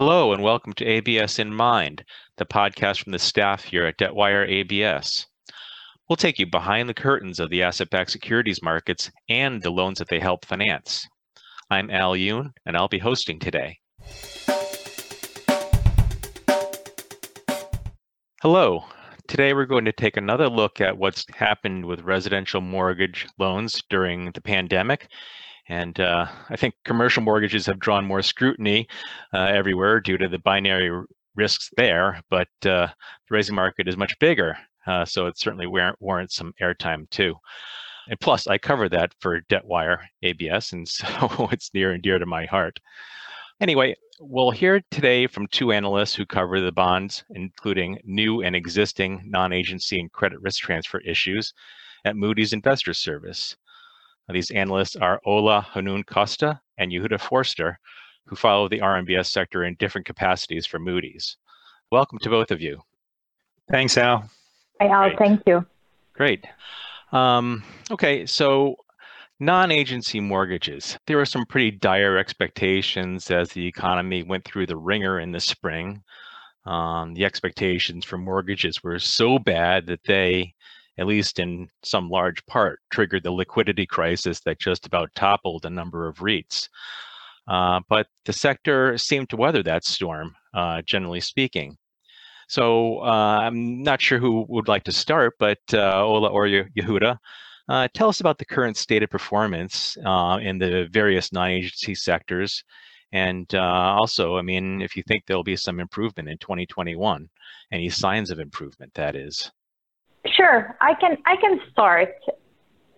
Hello, and welcome to ABS in Mind, the podcast from the staff here at Debtwire ABS. We'll take you behind the curtains of the asset backed securities markets and the loans that they help finance. I'm Al Yoon, and I'll be hosting today. Hello. Today we're going to take another look at what's happened with residential mortgage loans during the pandemic and uh, I think commercial mortgages have drawn more scrutiny uh, everywhere due to the binary risks there, but uh, the resi market is much bigger. Uh, so it certainly warrants some airtime too. And plus, I cover that for Debtwire ABS, and so it's near and dear to my heart. Anyway, we'll hear today from two analysts who cover the bonds, including new and existing non agency and credit risk transfer issues at Moody's Investor Service. These analysts are Ola Hannoun-Costa and Yehuda Forster, who follow the RMBS sector in different capacities for Moody's. Welcome to both of you. Thanks, Al. Hi, Al. Great. Thank you. Great. Um, okay, so non-agency mortgages. There were some pretty dire expectations as the economy went through the ringer in the spring. Um, the expectations for mortgages were so bad that they at least in some large part, triggered the liquidity crisis that just about toppled a number of REITs. Uh, but the sector seemed to weather that storm, uh, generally speaking. So uh, I'm not sure who would like to start, but uh, Ola or Yehuda, uh, tell us about the current state of performance uh, in the various non-agency sectors. And also, I mean, if you think there'll be some improvement in 2021, any signs of improvement, that is. Sure, I can I can start.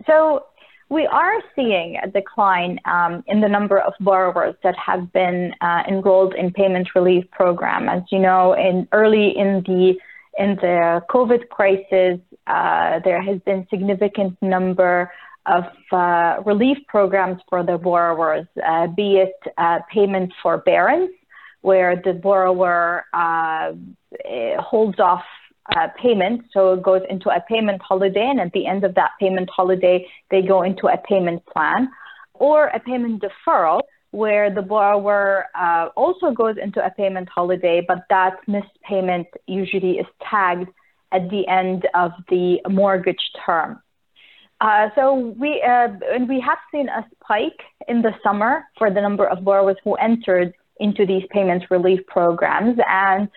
So we are seeing a decline um, in the number of borrowers that have been uh, enrolled in payment relief program. As you know, in early in the in the COVID crisis, uh, there has been significant number of uh, relief programs for the borrowers, uh, be it uh, payment forbearance, where the borrower uh, holds off uh, payment. So it goes into a payment holiday, and at the end of that payment holiday, they go into a payment plan or a payment deferral where the borrower uh, also goes into a payment holiday, but that missed payment usually is tagged at the end of the mortgage term. Uh, so we uh, and we have seen a spike in the summer for the number of borrowers who entered into these payment relief programs, and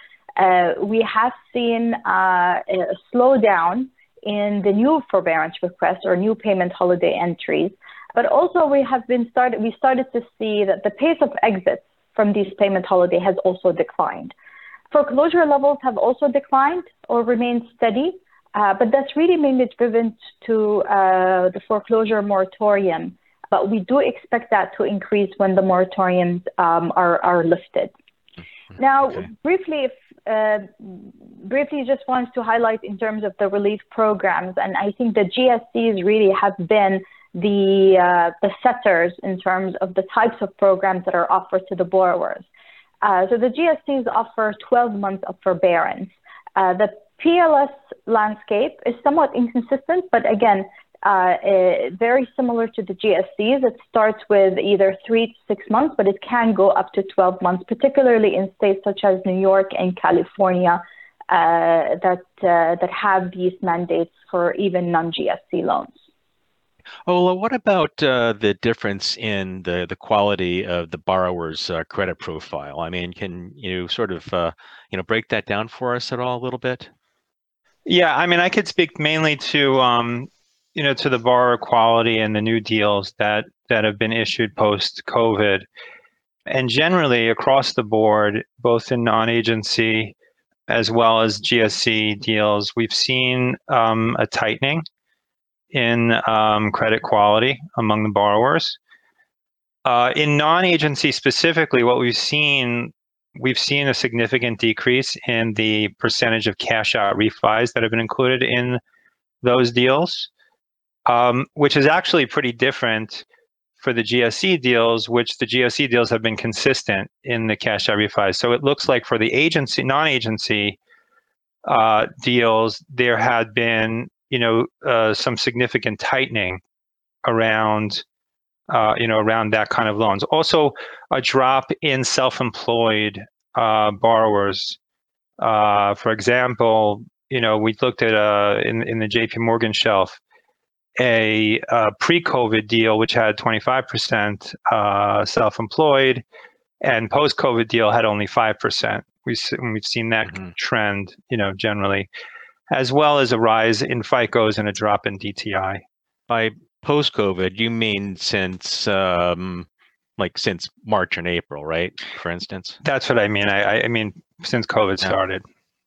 we have seen uh, a slowdown in the new forbearance requests or new payment holiday entries. But also we have been started, we started to see that the pace of exits from these payment holiday has also declined. Foreclosure levels have also declined or remained steady, uh, but that's really mainly driven to uh, the foreclosure moratorium. But we do expect that to increase when the moratoriums um, are, are lifted. Now, okay. briefly, if uh, briefly just wants to highlight in terms of the relief programs, and I think the GSEs really have been the uh, the setters in terms of the types of programs that are offered to the borrowers. Uh, so the GSEs offer 12 months of forbearance. Uh, the PLS landscape is somewhat inconsistent, but again, uh, very similar to the GSEs. It starts with either three to six months, but it can go up to 12 months, particularly in states such as New York and California uh, that, uh, that have these mandates for even non GSE loans. Ola, what about uh, the difference in the, the quality of the borrower's uh, credit profile? I mean, can you sort of uh, you know break that down for us at all a little bit? Yeah, I mean, I could speak mainly to um, you know to the borrower quality and the new deals that that have been issued post COVID, and generally across the board, both in non-agency as well as GSE deals, we've seen um, a tightening in um, credit quality among the borrowers. Uh, in non-agency specifically, what we've seen we've seen a significant decrease in the percentage of cash out refis that have been included in those deals um, which is actually pretty different for the GSE deals, which the GSE deals have been consistent in the cash out refi. So it looks like for the agency, non-agency uh, deals, there had been, you know, uh, some significant tightening around, uh, you know, around that kind of loans. Also, a drop in self-employed uh, borrowers. Uh, for example, you know, we looked at uh, in in the J.P. Morgan shelf a, a pre-COVID deal which had 25% uh, self-employed, and post-COVID deal had only five percent. We we've seen that mm-hmm. trend, you know, generally, as well as a rise in FICOs and a drop in DTI. By post-COVID, you mean since um, like since March and April, right? For instance. That's what I mean. I, I mean since COVID started,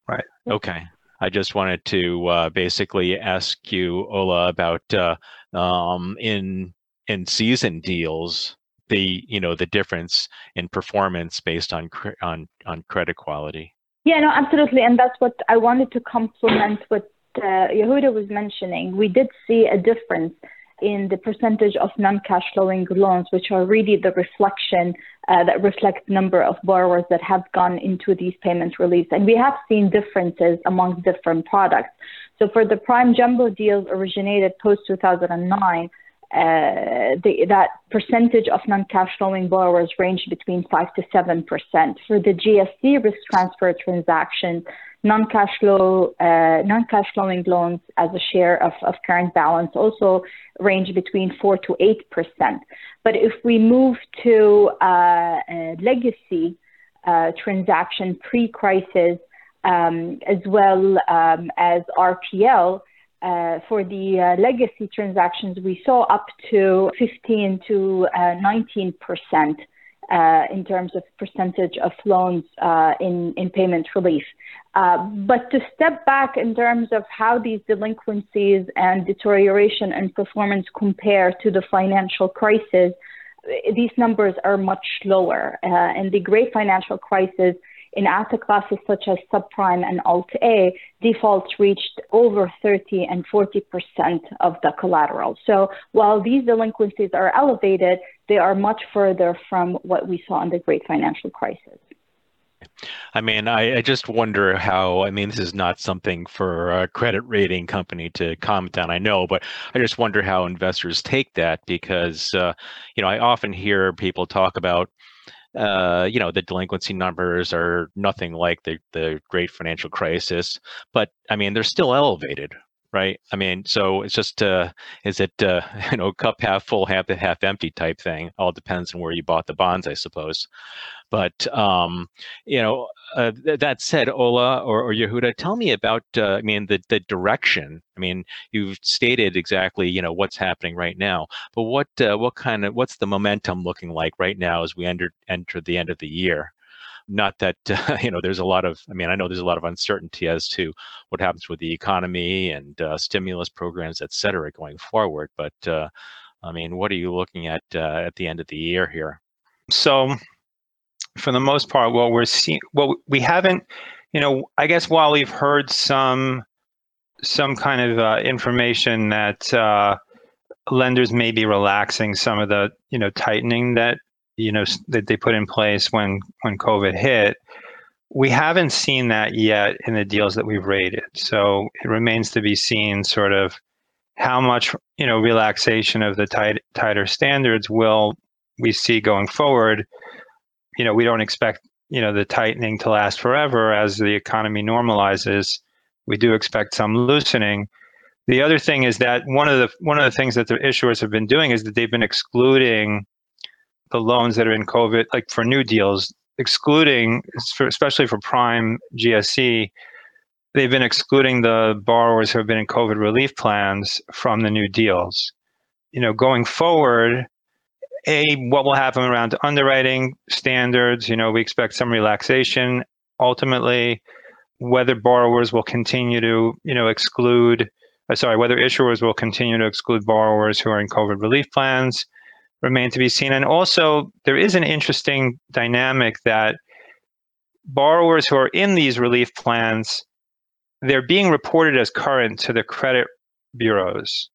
right? Okay. I just wanted to uh, basically ask you, Ola, about uh, um, in in season deals, the you know the difference in performance based on on on credit quality. Yeah, no, absolutely, and that's what I wanted to complement what uh, Yehuda was mentioning. We did see a difference in the percentage of non-cash flowing loans, which are really the reflection uh, that reflect the number of borrowers that have gone into these payment reliefs. And we have seen differences among different products. So for the prime jumbo deals originated post 2009, uh, the, that percentage of non-cash flowing borrowers ranged between 5 to 7 percent. For the GSE risk transfer transactions, non-cash flow, uh, non-cash flowing loans as a share of, of current balance also range between 4 to 8 percent. But if we move to uh, legacy uh, transaction pre-crisis, um, as well um, as RPL, uh, for the uh, legacy transactions, we saw up to 15 to uh, 19 percent uh, in terms of percentage of loans uh, in, in payment relief. Uh, but to step back in terms of how these delinquencies and deterioration and performance compare to the financial crisis, these numbers are much lower. in the great financial crisis, in asset classes such as subprime and alt A, defaults reached over 30 and 40% of the collateral. So while these delinquencies are elevated, they are much further from what we saw in the great financial crisis. I mean, I, I, just wonder how. I mean, this is not something for a credit rating company to comment on. I know, but I just wonder how investors take that because, uh, you know, I often hear people talk about uh, you know, the delinquency numbers are nothing like the the great financial crisis, but I mean, they're still elevated, right? I mean, so it's just, uh, is it, uh, you know, cup half full, half half empty type thing? All depends on where you bought the bonds, I suppose. But um, you know, uh, th- that said, Ola or, or Yehuda, tell me about, uh, I mean, the the direction. I mean, you've stated exactly, you know, what's happening right now. But what uh, what kind of what's the momentum looking like right now as we enter enter the end of the year? Not that uh, you know there's a lot of i mean i know there's a lot of uncertainty as to what happens with the economy and uh, stimulus programs et cetera going forward but uh, i mean what are you looking at uh, at the end of the year here? So for the most part what we're seeing well we haven't you know i guess while we've heard some some kind of uh, information that uh, lenders may be relaxing some of the you know tightening that you know that they put in place when when COVID hit. We haven't seen that yet in the deals that we've rated. So it remains to be seen sort of how much you know relaxation of the tight, tighter standards will we see going forward. You know, we don't expect you know the tightening to last forever as the economy normalizes. We do expect some loosening. The other thing is that one of the one of the things that the issuers have been doing is that they've been excluding the loans that are in COVID, like for new deals, excluding, especially for prime GSE, they've been excluding the borrowers who have been in COVID relief plans from the new deals. You know, going forward, a what will happen around underwriting standards? You know, we expect some relaxation. Ultimately, whether borrowers will continue to, you know, exclude. Uh, sorry, whether issuers will continue to exclude borrowers who are in COVID relief plans remain to be seen. And also, there is an interesting dynamic that borrowers who are in these relief plans, they're being reported as current to the credit bureaus.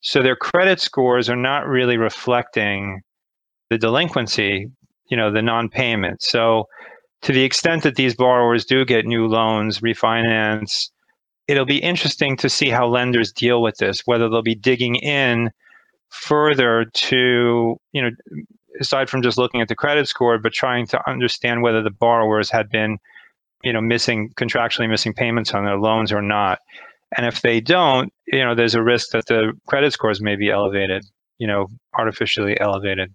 So their credit scores are not really reflecting the delinquency, you know, the non-payment. So to the extent that these borrowers do get new loans, refinance, it'll be interesting to see how lenders deal with this, whether they'll be digging in further to you know aside from just looking at the credit score, but trying to understand whether the borrowers had been, you know, missing contractually missing payments on their loans or not. And if they don't, you know, there's a risk that the credit scores may be elevated, you know, artificially elevated.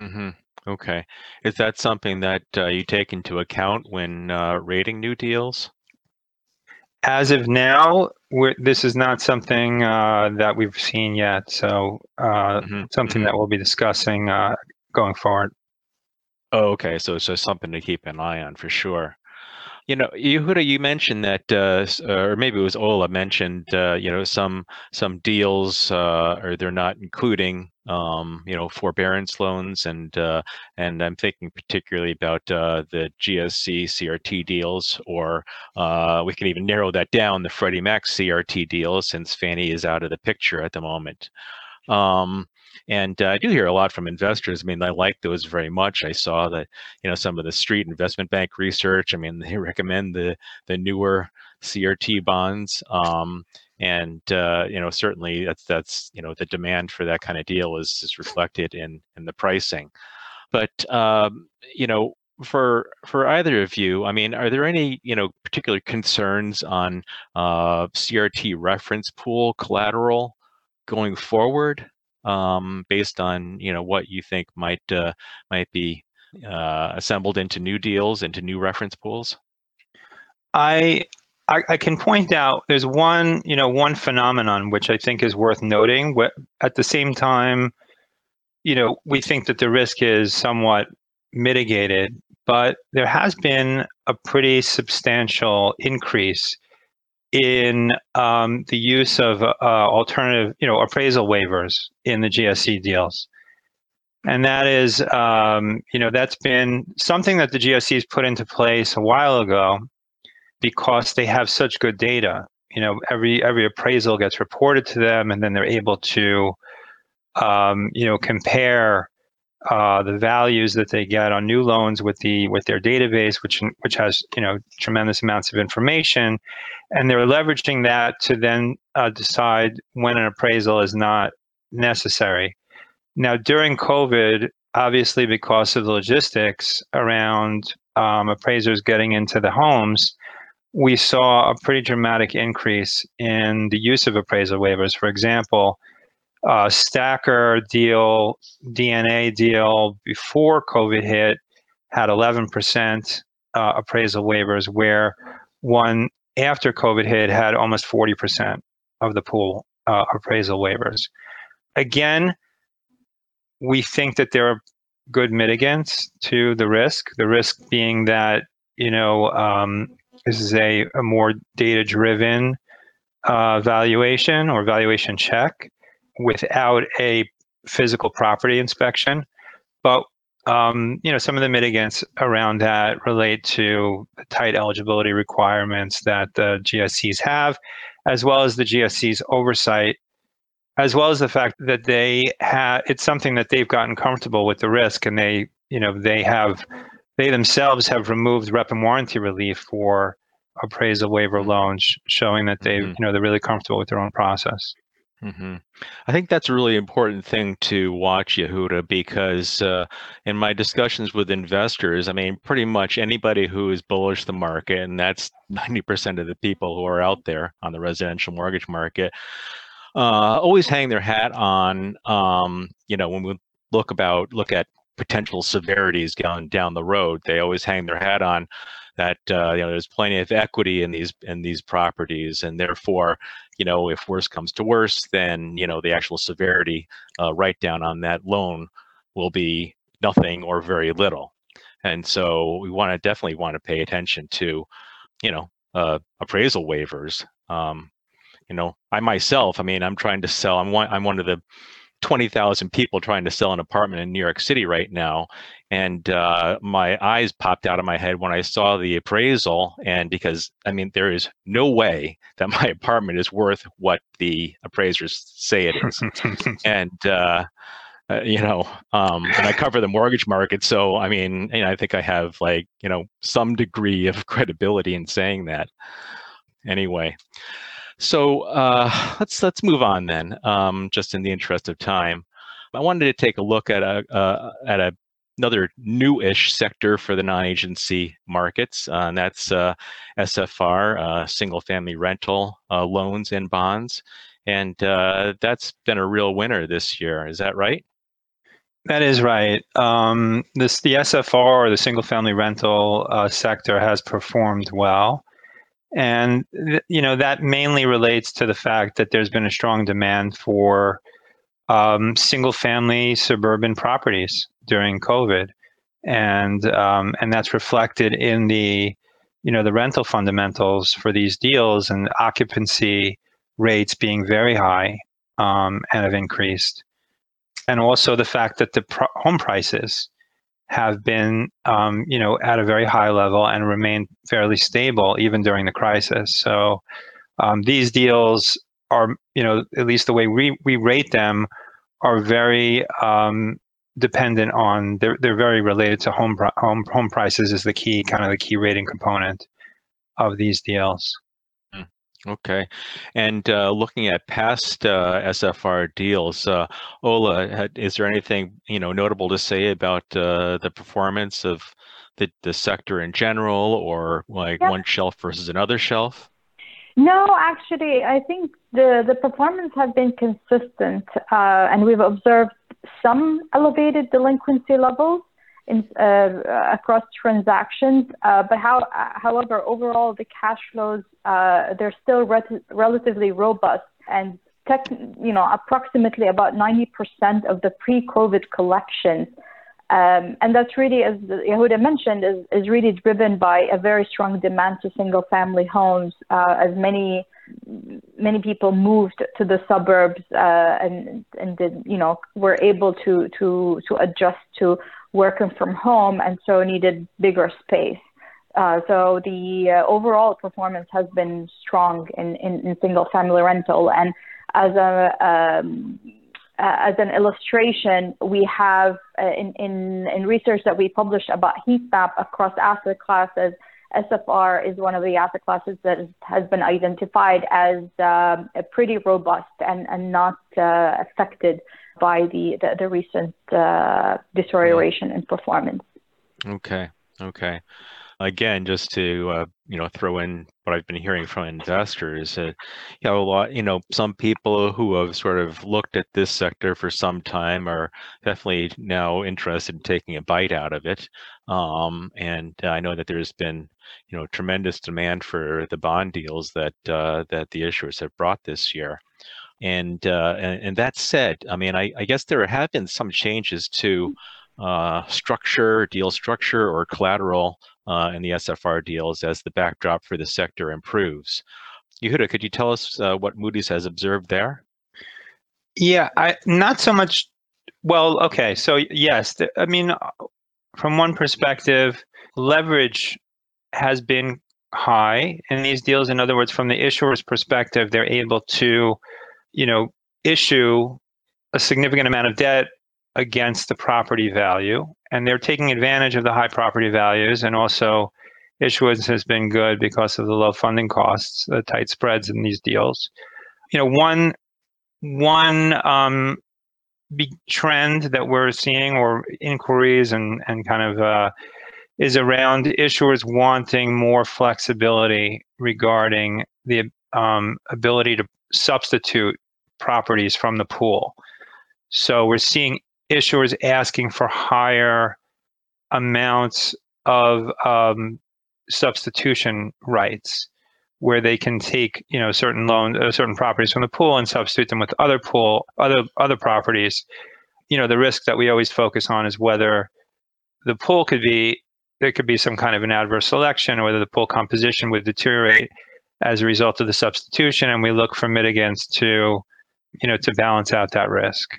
Mm-hmm. Okay. Is that something that uh, you take into account when uh, rating new deals? As of now, this is not something uh, that we've seen yet. So, uh, mm-hmm. something mm-hmm. that we'll be discussing uh, going forward. Oh, okay. So it's just something to keep an eye on for sure. You know, Yehuda, you mentioned that, uh, or maybe it was Ola mentioned, uh, you know, some some deals, uh, or they're not including, um, you know, forbearance loans, and uh, and I'm thinking particularly about uh, the GSE CRT deals, or uh, we can even narrow that down the Freddie Mac CRT deals, since Fannie is out of the picture at the moment. Um, and uh, I do hear a lot from investors. I mean, I like those very much. I saw that, you know, some of the street investment bank research. I mean, they recommend the the newer CRT bonds. Um, and uh, you know, certainly that's that's you know the demand for that kind of deal is is reflected in in the pricing. But um, you know, for for either of you, I mean, are there any you know particular concerns on uh, CRT reference pool collateral going forward? um, based on you know what you think might uh, might be uh, assembled into new deals, into new reference pools? I, I, I can point out there's one you know one phenomenon which I think is worth noting. At the same time, you know we think that the risk is somewhat mitigated, but there has been a pretty substantial increase in um, the use of uh, alternative, you know, appraisal waivers in the GSE deals. And that is, um, you know, that's been something that the GSEs put into place a while ago because they have such good data. You know, every every appraisal gets reported to them, and then they're able to, um, you know, compare uh, the values that they get on new loans with the with their database, which which has you know tremendous amounts of information, and they're leveraging that to then uh, decide when an appraisal is not necessary. Now, during COVID, obviously because of the logistics around um, appraisers getting into the homes, we saw a pretty dramatic increase in the use of appraisal waivers. For example, STACR deal, DNA deal before COVID hit had 11% uh, appraisal waivers, where one after COVID hit had almost 40% of the pool uh, appraisal waivers. Again, we think that there are good mitigants to the risk. The risk being that you know um, this is a, a more data-driven uh, valuation or valuation check without a physical property inspection. But um, you know, some of the mitigants around that relate to the tight eligibility requirements that the GSEs have, as well as the GSEs oversight, as well as the fact that they have it's something that they've gotten comfortable with the risk, and they, you know, they have they themselves have removed rep and warranty relief for appraisal waiver loans, showing that they, mm-hmm. you know, they're really comfortable with their own process. Mm-hmm. I think that's a really important thing to watch, Yehuda, because uh, in my discussions with investors, I mean, pretty much anybody who is bullish the market, and that's 90% of the people who are out there on the residential mortgage market, uh, always hang their hat on, um, you know, when we look about look at potential severities going down the road, they always hang their hat on that uh, you know there's plenty of equity in these in these properties, and therefore, you know, if worse comes to worse, then you know the actual severity uh, write down on that loan will be nothing or very little. And so we want to definitely want to pay attention to, you know, uh, appraisal waivers. Um, you know, I myself, I mean, I'm trying to sell. I'm one. I'm one of the 20,000 people trying to sell an apartment in New York City right now. And uh, my eyes popped out of my head when I saw the appraisal. And because, I mean, there is no way that my apartment is worth what the appraisers say it is. and, uh, uh, you know, um, and I cover the mortgage market. So, I mean, you know, I think I have like, you know, some degree of credibility in saying that. Anyway. So uh, let's let's move on then, um, just in the interest of time. I wanted to take a look at a uh, at a another new-ish sector for the non-agency markets, uh, and that's uh, SFR, uh, single-family rental uh, loans and bonds, and that's been a real winner this year. Is that right? That is right. Um, this the SFR or the single-family rental sector has performed well, and you know that mainly relates to the fact that there's been a strong demand for um, single-family suburban properties during COVID, and um, and that's reflected in the you know the rental fundamentals for these deals and occupancy rates being very high um, and have increased, and also the fact that the pro- home prices have been um, you know at a very high level and remain fairly stable even during the crisis. So um, these deals are you know at least the way we, we rate them are very um, dependent on they're they're very related to home home home prices is the key kind of the key rating component of these deals. Okay, and uh, looking at past uh, SFR deals, uh, Ola, is there anything you know notable to say about uh, the performance of the the sector in general, or like yep. one shelf versus another shelf? No, actually, I think the the performance has been consistent, uh, and we've observed some elevated delinquency levels in, uh, across transactions. Uh, but how, however, overall, the cash flows, uh, they're still re- relatively robust and tech, you know, approximately about 90% of the pre-COVID collections. Um, and that's really, as Yehuda mentioned, is, is really driven by a very strong demand to single family homes, uh, as many many people moved to the suburbs uh, and and did you know were able to to to adjust to working from home and so needed bigger space. Uh, so the uh, overall performance has been strong in, in, in, single family rental and as a um, as an illustration, we have uh, in, in, in research that we published about heat map across asset classes, SFR is one of the asset classes that has been identified as uh, pretty robust and, and not uh, affected by the, the, the recent uh, deterioration in performance. Okay, okay. Again, just to uh, you know throw in what I've been hearing from investors, uh, you know a lot. You know, some people who have sort of looked at this sector for some time are definitely now interested in taking a bite out of it. Um, and I know that there's been you know tremendous demand for the bond deals that uh, that the issuers have brought this year. And, uh, and, and that said, I mean, I, I, guess there have been some changes to uh, structure, deal structure, or collateral uh, in the SFR deals as the backdrop for the sector improves. Yehuda, could you tell us uh, what Moody's has observed there? Yeah, I not so much. Well, okay, so yes, I mean, from one perspective, leverage has been high in these deals. In other words, from the issuer's perspective, they're able to, you know, issue a significant amount of debt against the property value, and they're taking advantage of the high property values, and also issuance has been good because of the low funding costs, the tight spreads in these deals. You know, one one um, trend that we're seeing, or inquiries and and kind of uh, is around issuers wanting more flexibility regarding the um, ability to substitute properties from the pool. So we're seeing issuers asking for higher amounts of um, substitution rights where they can take you know certain loans uh, certain properties from the pool and substitute them with other pool other other properties. You know the risk that we always focus on is whether the pool could be there could be some kind of an adverse selection or whether the pool composition would deteriorate as a result of the substitution and we look for mitigants to you know to balance out that risk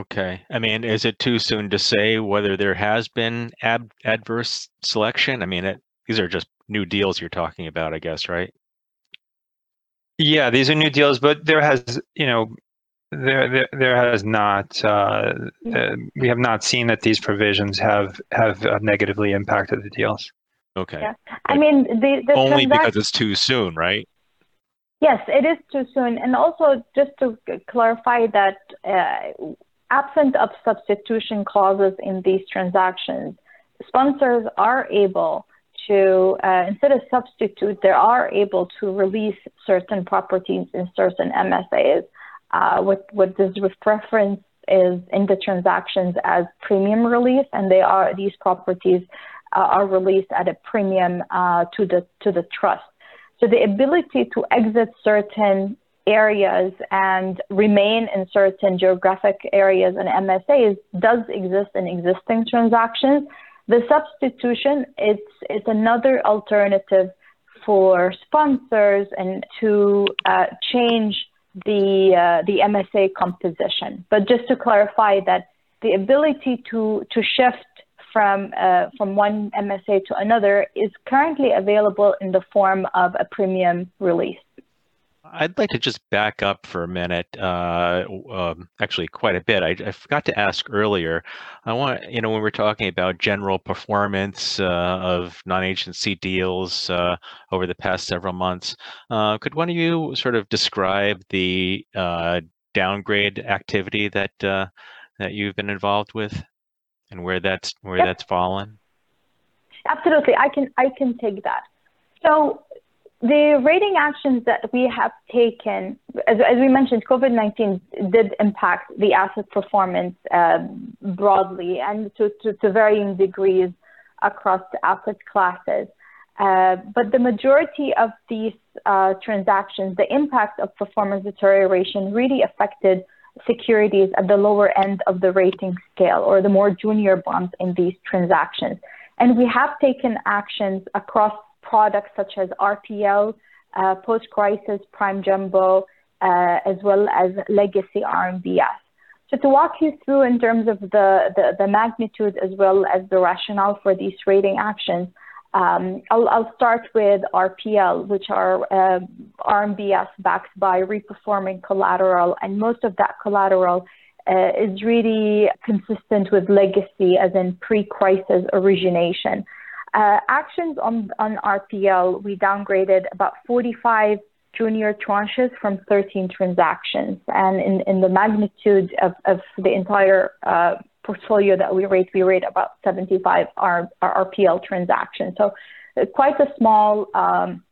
okay i mean is it too soon to say whether there has been ad- adverse selection i mean it, these are just new deals you're talking about i guess right yeah these are new deals but there has you know there, there, there has not. Uh, uh, we have not seen that these provisions have have uh, negatively impacted the deals. Okay. Yeah. I mean, the, the only because it's too soon, right? Yes, it is too soon. And also, just to clarify that, uh, absent of substitution clauses in these transactions, sponsors are able to, uh, instead of substitute, they are able to release certain properties in certain MSAs. Uh, what, what is with preference is in the transactions as premium release, and they are these properties uh, are released at a premium uh, to the to the trust. So the ability to exit certain areas and remain in certain geographic areas and MSAs does exist in existing transactions. The substitution, it's, it's another alternative for sponsors and to uh, change the, uh, the MSA composition. But just to clarify that the ability to, to shift from, uh, from one MSA to another is currently available in the form of a premium release. I'd like to just back up for a minute, uh, um, actually quite a bit. I, I, forgot to ask earlier. I want, you know, when we're talking about general performance uh, of non-agency deals uh, over the past several months, uh, could one of you sort of describe the uh, downgrade activity that uh, that you've been involved with, and where that's where yep. that's fallen? Absolutely, I can I can take that. So the rating actions that we have taken, as, as we mentioned, COVID 19 did impact the asset performance uh, broadly and to, to, to, varying degrees across the asset classes. Uh, but the majority of these uh, transactions, the impact of performance deterioration really affected securities at the lower end of the rating scale or the more junior bonds in these transactions. And we have taken actions across products such as RPL, uh, post-crisis prime jumbo, uh, as well as legacy RMBS. So to walk you through in terms of the, the, the magnitude as well as the rationale for these rating actions, um, I'll, I'll, start with RPL, which are uh, RMBS backed by reperforming collateral, and most of that collateral uh, is really consistent with legacy, as in pre-crisis origination. Uh, actions on, on RPL, we downgraded about 45 junior tranches from 13 transactions. And in, in the magnitude of, of the entire uh, portfolio that we rate, we rate about 75 R, RPL transactions. So uh, quite a small um,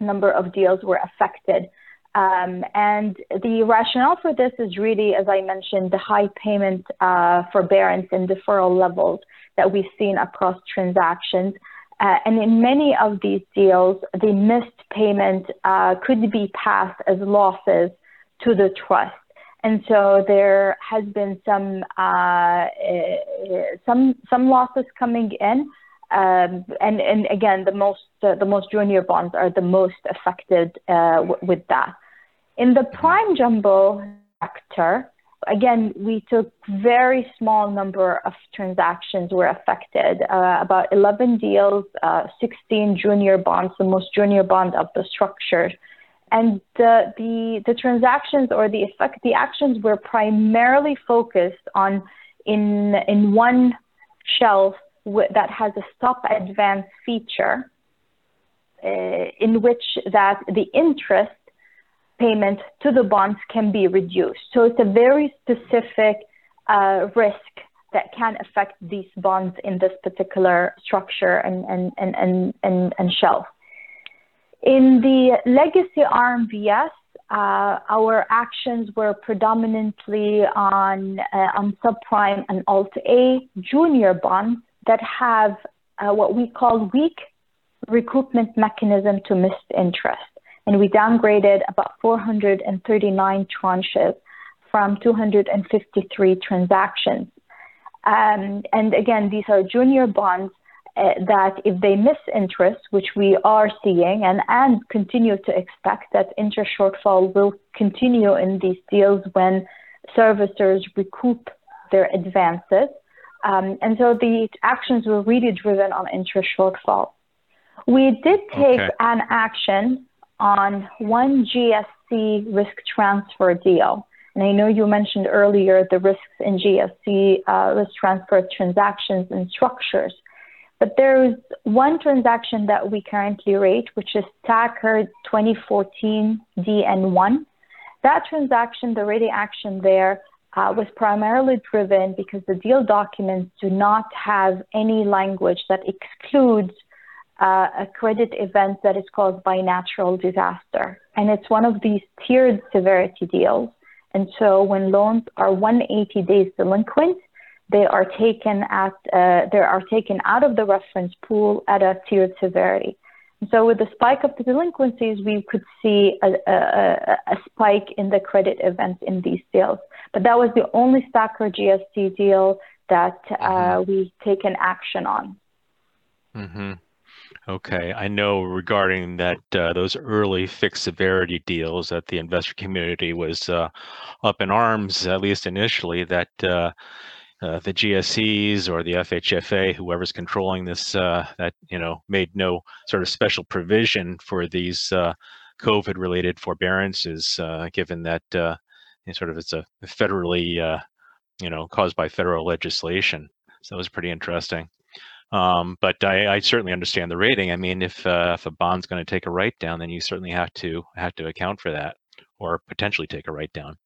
number of deals were affected. Um, and the rationale for this is really, as I mentioned, the high payment uh, forbearance and deferral levels that we've seen across transactions. Uh, and in many of these deals, the missed payment uh, could be passed as losses to the trust. And so there has been some uh, some some losses coming in, um, and and again the most the most junior bonds are the most affected uh, with that. In the prime jumbo sector, again, we took very small number of transactions were affected, uh, about 11 deals, uh, 16 junior bonds, the most junior bond of the structure. And the, the, the transactions or the effect, the actions were primarily focused on in, in one shelf that has a stop advance feature uh, in which that the interest payment to the bonds can be reduced. So it's a very specific uh, risk that can affect these bonds in this particular structure and, and, and, and, and, and shelf. In the legacy RMBS, uh, our actions were predominantly on, uh, on subprime and Alt A junior bonds that have uh, what we call weak recoupment mechanism to missed interest and we downgraded about 439 tranches from 253 transactions. Um, and again, these are junior bonds uh, that if they miss interest, which we are seeing and, and continue to expect that interest shortfall will continue in these deals when servicers recoup their advances. Um, and so the actions were really driven on interest shortfall. We did take okay. an action on one GSE risk transfer deal. And I know you mentioned earlier the risks in GSE uh, risk transfer transactions and structures. But there's one transaction that we currently rate, which is STACR 2014 DN1. That transaction, the rating action there uh, was primarily driven because the deal documents do not have any language that excludes uh, a credit event that is caused by natural disaster. And it's one of these tiered severity deals. And so when loans are 180 days delinquent, they are taken at uh, they are taken out of the reference pool at a tiered severity. And so with the spike of the delinquencies, we could see a, a, a, spike in the credit events in these deals. But that was the only STACR GSE deal that uh, mm-hmm. we taken action on. Mm-hmm. Okay, I know regarding that uh, those early fixed severity deals that the investor community was uh, up in arms, at least initially, that uh, uh the GSEs or the FHFA, whoever's controlling this, uh, that you know made no sort of special provision for these uh, COVID-related forbearances, given that sort of it's a federally, you know, caused by federal legislation. So it was pretty interesting. Um, but I, I, certainly understand the rating. I mean, if uh, if a bond's going to take a write down, then you certainly have to have to account for that, or potentially take a write down.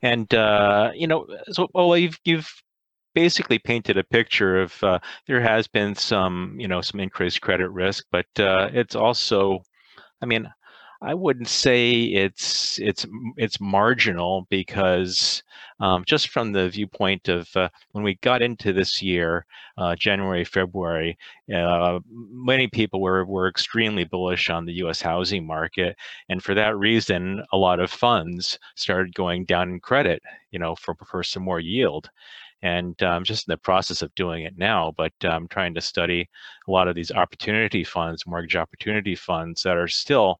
And uh, you know, so well, you've you've basically painted a picture of uh, there has been some you know some increased credit risk, but uh, it's also, I mean, I wouldn't say it's it's it's marginal because um, just from the viewpoint of uh, when we got into this year, uh, January February, uh, many people were were extremely bullish on the U.S. housing market, and for that reason, a lot of funds started going down in credit, you know, for for some more yield and I'm um, just in the process of doing it now. But I'm um, trying to study a lot of these opportunity funds, mortgage opportunity funds that are still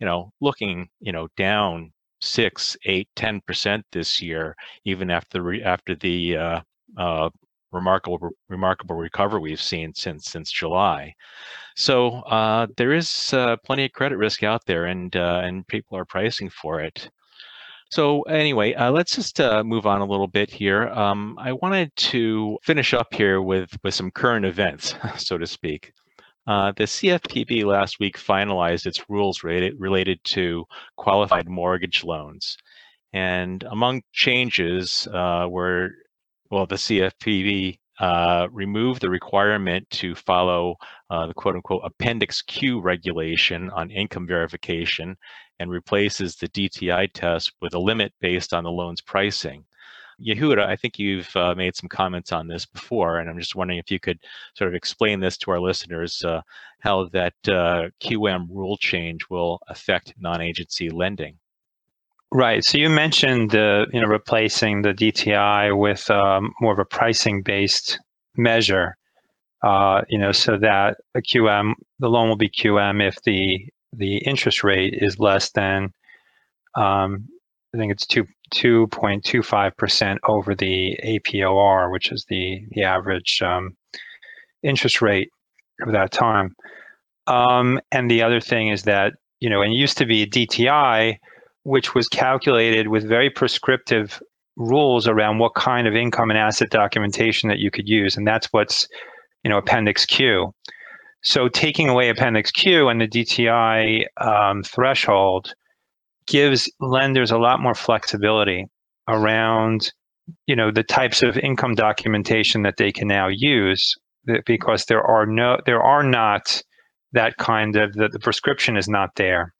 you know, looking, you know, down six, eight, ten percent this year, even after the after the uh, uh, remarkable remarkable recovery we've seen since since July. So uh, there is uh, plenty of credit risk out there, and uh, and people are pricing for it. So anyway, uh, let's just move on a little bit here. Um, I wanted to finish up here with with some current events, so to speak. Uh, the CFPB last week finalized its rules related, related to qualified mortgage loans. And among changes uh, were, well, the CFPB uh, removed the requirement to follow uh, the quote unquote Appendix Q regulation on income verification and replaces the DTI test with a limit based on the loan's pricing. Yehuda, I think you've uh, made some comments on this before, and I'm just wondering if you could sort of explain this to our listeners, uh, how that uh, QM rule change will affect non-agency lending. Right. So you mentioned uh, you know replacing the DTI with um, more of a pricing-based measure. Uh, you know, so that a QM, the loan will be QM if the the interest rate is less than um, I think it's two 2.25% over the APOR, which is the, the average um, interest rate of that time. Um, and the other thing is that, you know, and it used to be DTI, which was calculated with very prescriptive rules around what kind of income and asset documentation that you could use. And that's what's, you know, Appendix Q. So taking away Appendix Q and the DTI um, threshold gives lenders a lot more flexibility around you know the types of income documentation that they can now use because there are no there are not that kind of the, the prescription is not there.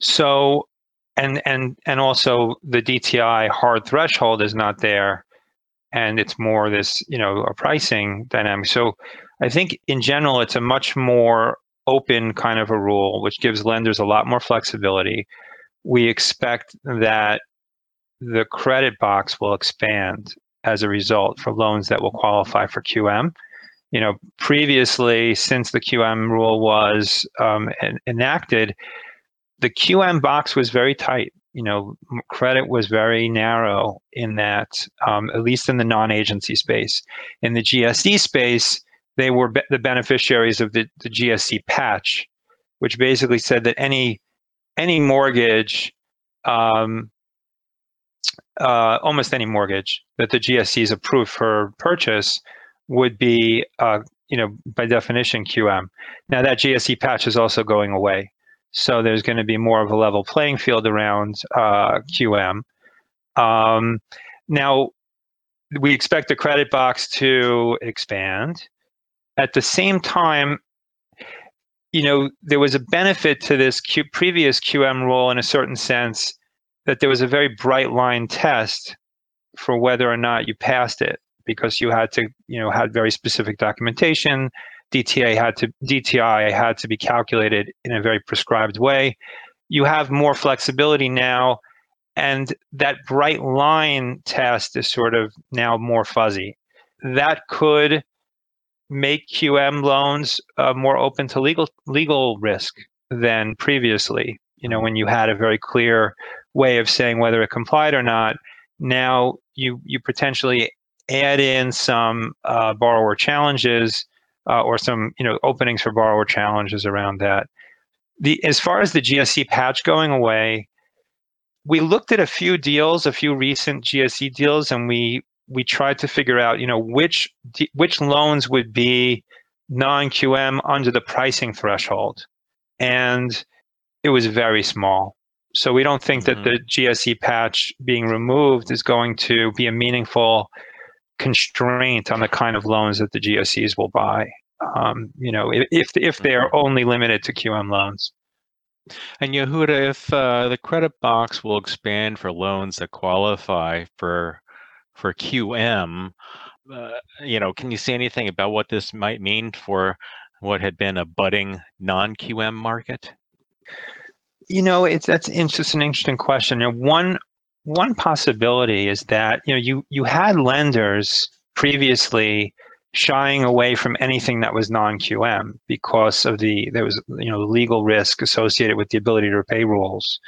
So and and and also the DTI hard threshold is not there and it's more this you know a pricing dynamic. So i think in general it's a much more open kind of a rule which gives lenders a lot more flexibility we expect that the credit box will expand as a result for loans that will qualify for QM. You know, previously, since the QM rule was um, en- enacted, the QM box was very tight. You know, credit was very narrow in that, um, at least in the non-agency space. In the GSE space, they were be- the beneficiaries of the, the GSE patch, which basically said that any any mortgage, um, uh, almost any mortgage that the GSE is approved for purchase would be, uh, you know, by definition QM. Now that GSE patch is also going away, so there's going to be more of a level playing field around uh, QM. Um, Now, we expect the credit box to expand. At the same time, you know, there was a benefit to this Q- previous QM rule in a certain sense that there was a very bright line test for whether or not you passed it because you had to, you know, had very specific documentation. DTA had to DTI had to be calculated in a very prescribed way. You have more flexibility now, and that bright line test is sort of now more fuzzy. That could make QM loans uh, more open to legal legal risk than previously. You know, when you had a very clear way of saying whether it complied or not, now you you potentially add in some uh, borrower challenges uh, or some you know openings for borrower challenges around that. The as far as the GSE patch going away, we looked at a few deals, a few recent GSE deals, and we we tried to figure out, you know, which which loans would be non-QM under the pricing threshold, and it was very small. So we don't think mm-hmm. that the GSE patch being removed is going to be a meaningful constraint on the kind of loans that the GSEs will buy. Um, you know, if if they are mm-hmm. only limited to QM loans. And Yehuda, if uh, the credit box will expand for loans that qualify for for QM. Uh, you know, can you say anything about what this might mean for what had been a budding non-QM market? You know, it's that's just an interesting question. And one one possibility is that you know you you had lenders previously shying away from anything that was non-QM because of the there was you know legal risk associated with the ability to repay rules.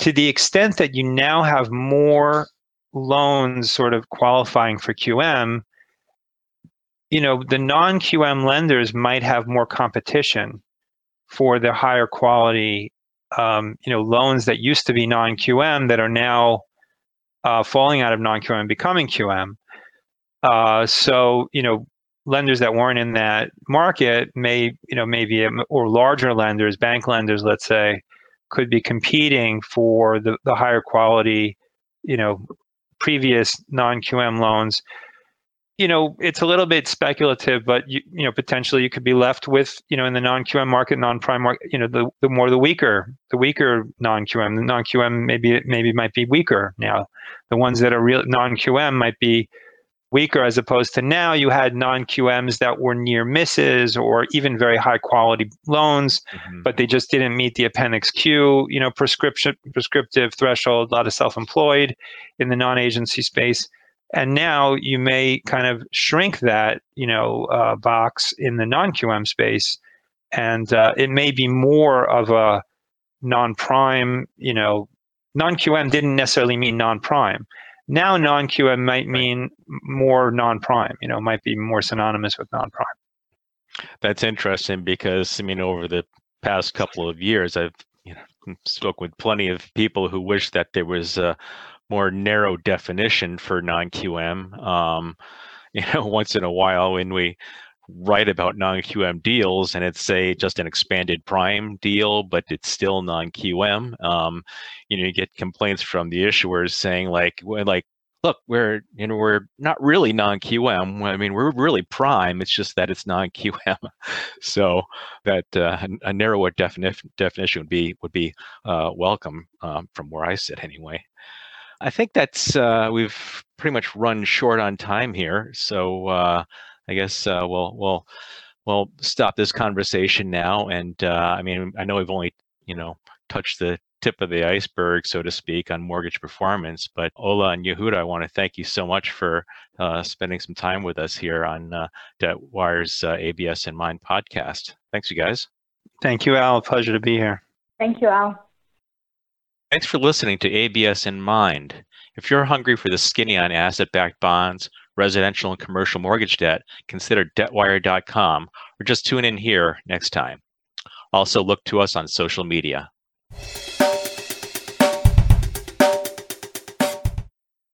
To the extent that you now have more loans sort of qualifying for QM, you know, the non-QM lenders might have more competition for the higher quality, um, you know, loans that used to be non-QM that are now uh, falling out of non-QM and becoming QM. Uh, so, you know, lenders that weren't in that market may, you know, maybe or larger lenders, bank lenders, let's say, could be competing for the, the higher quality, you know, previous non-QM loans, you know, it's a little bit speculative, but you, you know, potentially you could be left with, you know, in the non-QM market, non-prime market, you know, the, the more the weaker, the weaker non-QM, the non-QM maybe maybe might be weaker now. The ones that are real non-QM might be weaker as opposed to now you had non-QMs that were near misses or even very high quality loans, mm-hmm. but they just didn't meet the appendix Q, you know, prescription prescriptive threshold, a lot of self-employed in the non-agency space. And now you may kind of shrink that, you know, uh, box in the non-QM space, and uh, it may be more of a non-prime, you know, non-QM didn't necessarily mean non-prime now non-QM might mean more non-prime, you know, might be more synonymous with non-prime. That's interesting because I mean over the past couple of years I've you know spoke with plenty of people who wish that there was a more narrow definition for non-QM. Um, you know, once in a while when we write about non-QM deals and it's say just an expanded prime deal, but it's still non-QM. Um, you know, you get complaints from the issuers saying like, like, look, we're you know we're not really non-QM. I mean, we're really prime. It's just that it's non-QM. so that uh, a narrower definition definition would be would be uh, welcome um, from where I sit anyway. I think that's uh, we've pretty much run short on time here. So uh, I guess uh, we'll we'll we'll stop this conversation now. And uh, I mean, I know we've only you know touched the tip of the iceberg, so to speak, on mortgage performance. But Ola and Yehuda, I want to thank you so much for uh, spending some time with us here on uh, Debtwire's uh, ABS in Mind podcast. Thanks, you guys. Thank you, Al. Pleasure to be here. Thank you, Al. Thanks for listening to ABS in Mind. If you're hungry for the skinny on asset backed bonds, residential and commercial mortgage debt, consider debtwire.com or just tune in here next time. Also, look to us on social media.